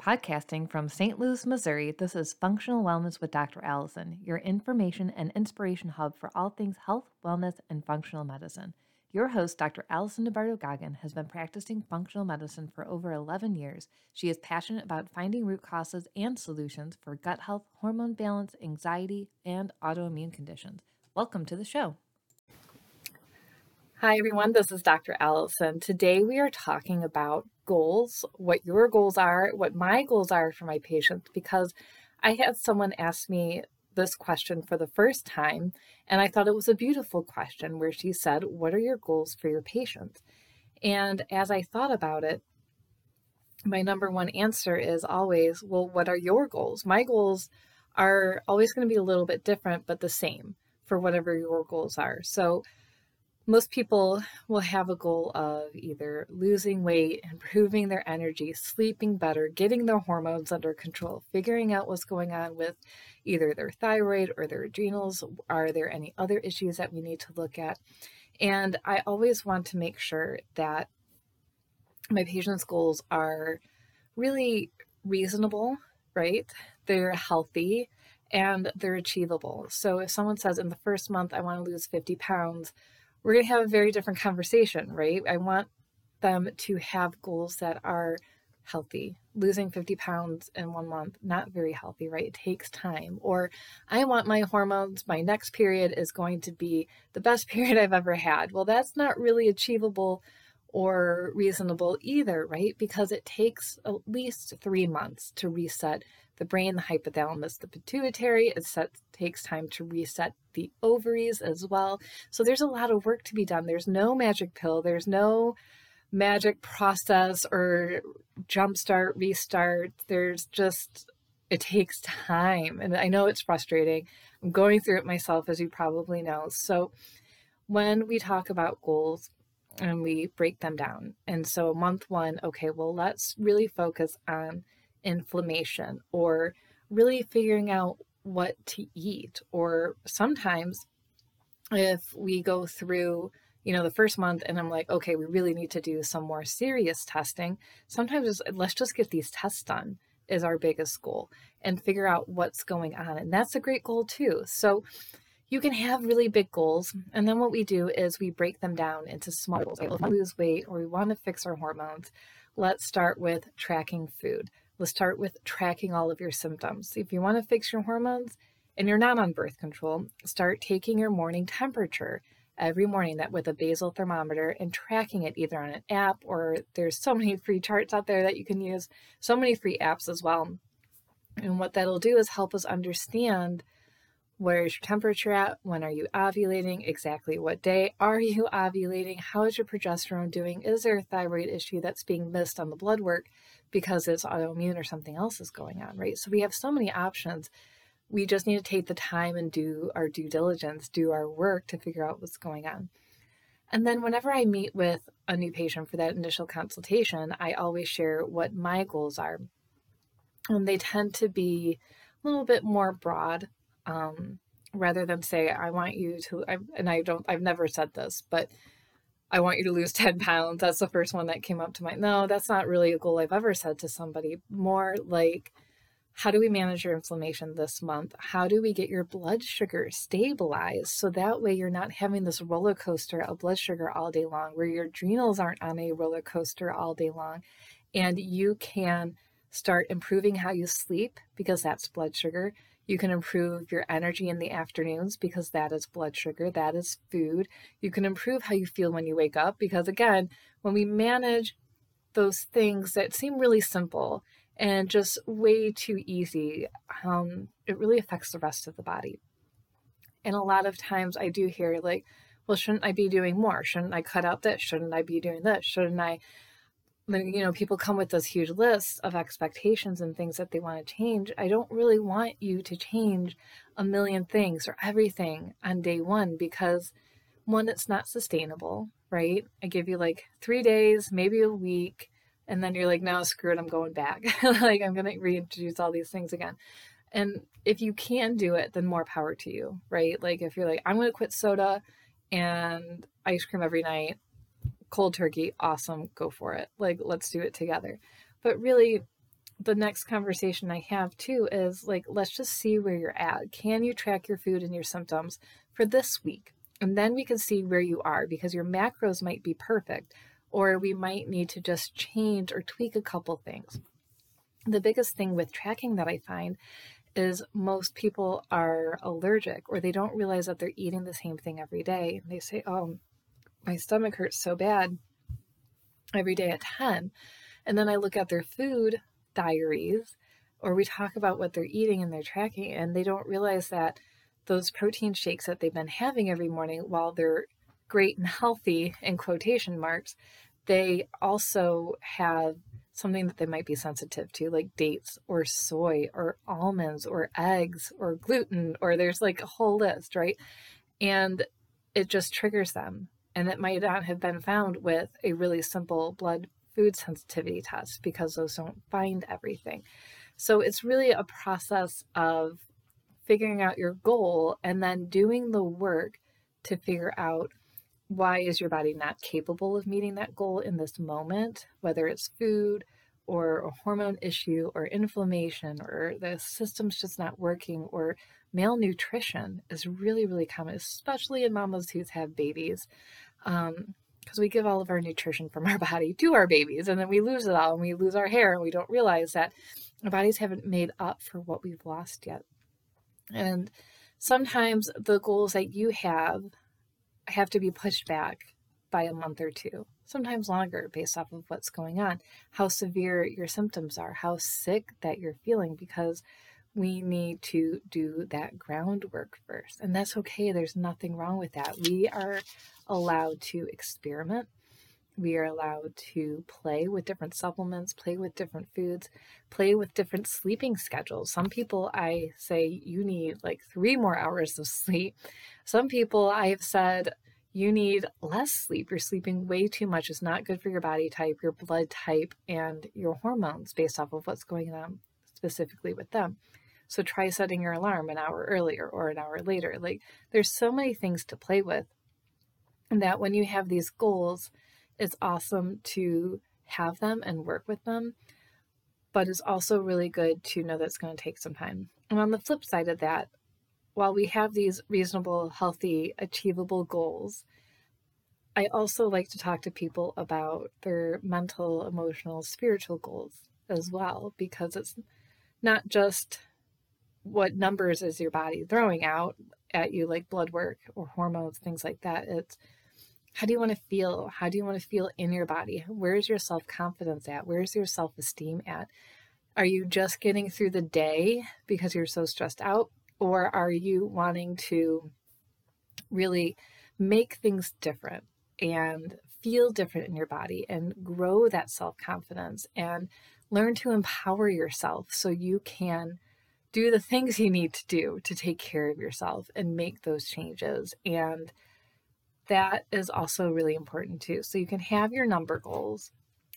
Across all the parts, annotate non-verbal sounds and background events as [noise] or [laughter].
Podcasting from St. Louis, Missouri, this is Functional Wellness with Dr. Allison, your information and inspiration hub for all things health, wellness, and functional medicine. Your host, Dr. Allison DeBardo Goggin, has been practicing functional medicine for over 11 years. She is passionate about finding root causes and solutions for gut health, hormone balance, anxiety, and autoimmune conditions. Welcome to the show. Hi, everyone. This is Dr. Allison. Today we are talking about goals, what your goals are, what my goals are for my patients, because I had someone ask me this question for the first time, and I thought it was a beautiful question where she said, What are your goals for your patients? And as I thought about it, my number one answer is always, Well, what are your goals? My goals are always going to be a little bit different, but the same for whatever your goals are. So, most people will have a goal of either losing weight, improving their energy, sleeping better, getting their hormones under control, figuring out what's going on with either their thyroid or their adrenals. Are there any other issues that we need to look at? And I always want to make sure that my patients' goals are really reasonable, right? They're healthy and they're achievable. So if someone says in the first month, I want to lose 50 pounds, we're going to have a very different conversation, right? I want them to have goals that are healthy. Losing 50 pounds in one month, not very healthy, right? It takes time. Or I want my hormones, my next period is going to be the best [laughs] period I've ever had. Well, that's not really achievable or reasonable either, right? Because it takes at least three months to reset the brain, the hypothalamus, the pituitary. It takes time to reset the ovaries as well. So there's a lot of work to be done. There's no magic pill, there's no magic process or jumpstart, restart. There's just, it takes time. And I know it's frustrating. I'm going through it myself, as you probably know. So when we talk about goals, and we break them down. And so, month one, okay, well, let's really focus on inflammation or really figuring out what to eat. Or sometimes, if we go through, you know, the first month and I'm like, okay, we really need to do some more serious testing, sometimes let's just get these tests done is our biggest goal and figure out what's going on. And that's a great goal too. So, you can have really big goals. And then what we do is we break them down into small goals. If we lose weight or we want to fix our hormones, let's start with tracking food. Let's start with tracking all of your symptoms. If you want to fix your hormones and you're not on birth control, start taking your morning temperature every morning that with a basal thermometer and tracking it either on an app or there's so many free charts out there that you can use, so many free apps as well. And what that'll do is help us understand Where's your temperature at? When are you ovulating? Exactly what day are you [laughs] ovulating? How is your progesterone doing? Is there a thyroid issue that's being missed on the blood work because it's autoimmune or something else is going on, right? So we have so many options. We just need to take the time and do our due diligence, do our work to figure out what's going on. And then whenever I meet with a new patient for that initial consultation, I always share what my goals are. And they tend to be a little bit more broad um, rather than say, I want you to, I, and I don't, I've never said this, but I want you to lose [laughs] 10 pounds. That's the first one that came up to mind. No, that's not really a goal I've ever said to somebody. More like, how do we manage your inflammation this month? How do we get your blood sugar stabilized so that way you're not having this roller coaster of blood sugar all day long, where your adrenals aren't on a roller coaster all day long, and you can start improving how you sleep because that's blood sugar. You can improve your energy in the afternoons because that is blood sugar, that is food. You can improve how you feel when you wake up because, again, when we manage those things that seem really simple and just way too easy, um, it really affects the rest of the body. And a lot of times I do hear, like, well, shouldn't I be doing more? Shouldn't I cut out this? Shouldn't I be doing this? Shouldn't I you know people come with this huge list of expectations and things that they want to change i don't really want you to change a million things or everything on day one because one it's not sustainable right? I give you like three days maybe a week and then you're like no screw it i'm going back. [laughs] Like i'm going to reintroduce all these things again. And if you can do it then more power to you right? Like if you're like i'm going to quit soda and ice cream every night cold turkey, awesome, go for it. Like, let's do it together. But really, the next conversation I have too is like, let's just see where you're at. Can you track your food and your symptoms for this week? And then we can see where you are because your macros might be perfect, or we might need to just change or tweak a couple things. The biggest thing with tracking that I find is most people are allergic or they don't realize that they're eating the same thing every day. They say, Oh, my stomach hurts so bad every day at 10. And then I look at their food diaries or we talk about what they're eating and they're tracking, and they don't realize that those protein shakes that they've been having every morning, while they're great and healthy in quotation marks, they also have something that they might be sensitive to, like dates or soy or almonds or eggs or gluten, or there's like a whole list, right? And it just triggers them. And it might not have been found with a really simple blood food sensitivity test because those don't find everything. So it's really a process of figuring out your goal and then doing the work to figure out why is your body not capable of meeting that goal in this moment, whether it's food or a hormone issue or inflammation or the system's just not working or malnutrition is really, really common, especially in mamas who have babies. Um, because we give all of our nutrition from our [laughs] body to our babies and then we lose it all and we lose our hair and we don't realize that our bodies haven't made up for what we've lost yet. And sometimes the goals that you have have to be pushed back by a month or two, sometimes longer based off of what's going on, how severe your symptoms are, how sick that you're feeling, because we need to do that groundwork first. And that's okay. There's nothing wrong with that. We are allowed to experiment. We are allowed to play with different supplements, play with different foods, play with different sleeping schedules. Some people, I say, you need like three more hours of sleep. Some people, I've said, you need less sleep. You're sleeping way too much. It's not good for your body type, your blood type, and your hormones based off of what's going on specifically with them. So try setting your alarm an hour earlier or an hour later. Like there's so many things to play with. And that when you have these goals, it's awesome to have them and work with them, but it's also really good to know that it's going to take some time. And on the flip side of that, while we have these reasonable, healthy, achievable goals, I also like to talk to people about their mental, emotional, spiritual goals as well, because it's not just what numbers is your body throwing out at you, like blood work or hormones, things like that. It's how do you want to feel? How do you want to feel in your body? Where's your self confidence at? Where's your self esteem at? Are you just getting through the day because you're so stressed out? Or are you wanting to really make things different and feel different in your body and grow that self confidence and learn to empower yourself so you can do the things you need to do to take care of yourself and make those changes? And that is also really important too. So you can have your number goals,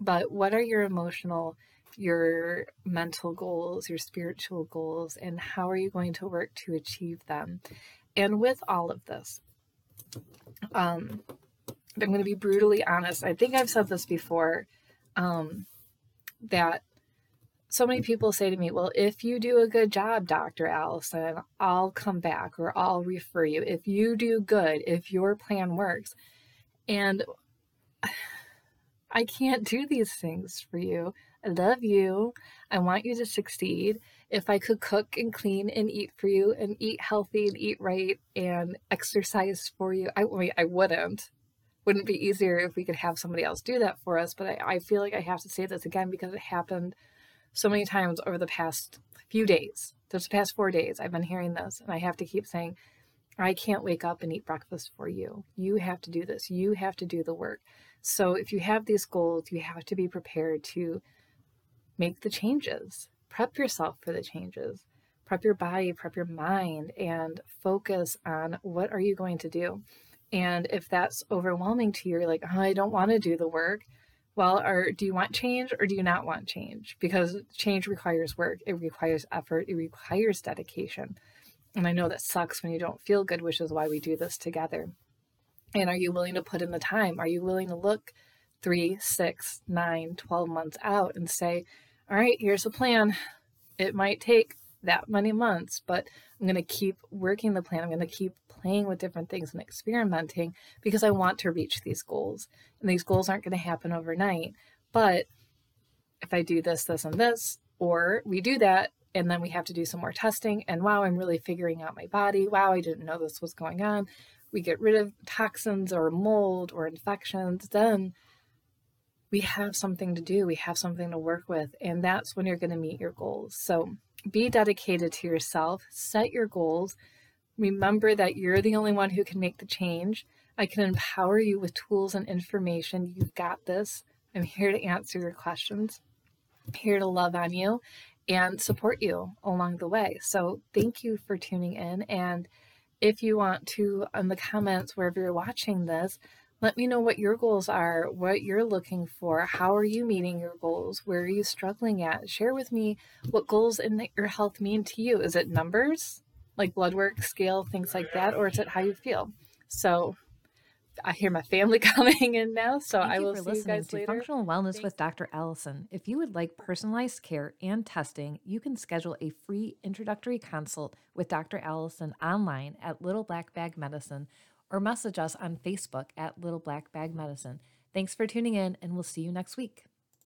but what are your emotional, your mental goals, your spiritual goals, and how are you going to work to achieve them? And with all of this, um, I'm going to be brutally honest. I think I've said this before um, that so many people say to me, Well, if you do a good job, Dr. Allison, I'll come back or I'll refer you. If you do good, if your plan works. And [sighs] I can't do these things for you. I love you. I want you to succeed. If I could cook and clean and eat for you and eat healthy and eat right and exercise for you, I, I, mean, I wouldn't. Wouldn't be easier if we could have somebody else do that for us. But I, I feel like I have to say this again because it happened so many times over the past few days. This past four days, I've been hearing this, and I have to keep saying, I can't wake up and eat breakfast for you. You have to do this. You have to do the work. So if you have these goals, you have to be prepared to make the changes. Prep yourself for the changes. Prep your body, prep your mind, and focus on what are you going to do. And if that's overwhelming to you, you're like, oh, I don't want to do the work well, or do you want change or do you not want change? Because change requires work, it requires effort, it requires dedication. And I know that sucks when you don't feel good, which is why we do this together. And are you willing to put in the time? Are you willing to look three, six, nine, 12 months out and say, all right, here's the plan. It might take that many months, but I'm going to keep working the plan. I'm going to keep playing with different things and experimenting because I want to reach these goals. And these goals aren't going to happen overnight. But if I do this, this, and this, or we do that, and then we have to do some more testing, and wow, I'm really figuring out my body. Wow, I didn't know this was going on. We get rid of toxins or mold or infections, then we have something to do. We have something to work with. And that's when you're going to meet your goals. So be dedicated to yourself, set your goals. Remember that you're the only one who can make the change. I can empower you with tools and information. You've got this. I'm here to answer your questions, here to love on you and support you along the way. So thank you for tuning in. And if you want to, in the comments, wherever you're watching this, let me know what your goals are, what you're looking for, how are you meeting your goals, where are you struggling at? Share with me what goals in your health mean to you. Is it numbers, like blood work, scale, things like that, or is it how you feel? So I hear my family [laughs] coming in now, so Thank I will see you listening guys to later. Functional Wellness with Dr. Allison. If you would like personalized care and testing, you can schedule a free introductory consult with Dr. Allison online at Little Black Bag Medicine or message us on Facebook at Little Black Bag Medicine. Thanks for tuning in, and we'll see you next week.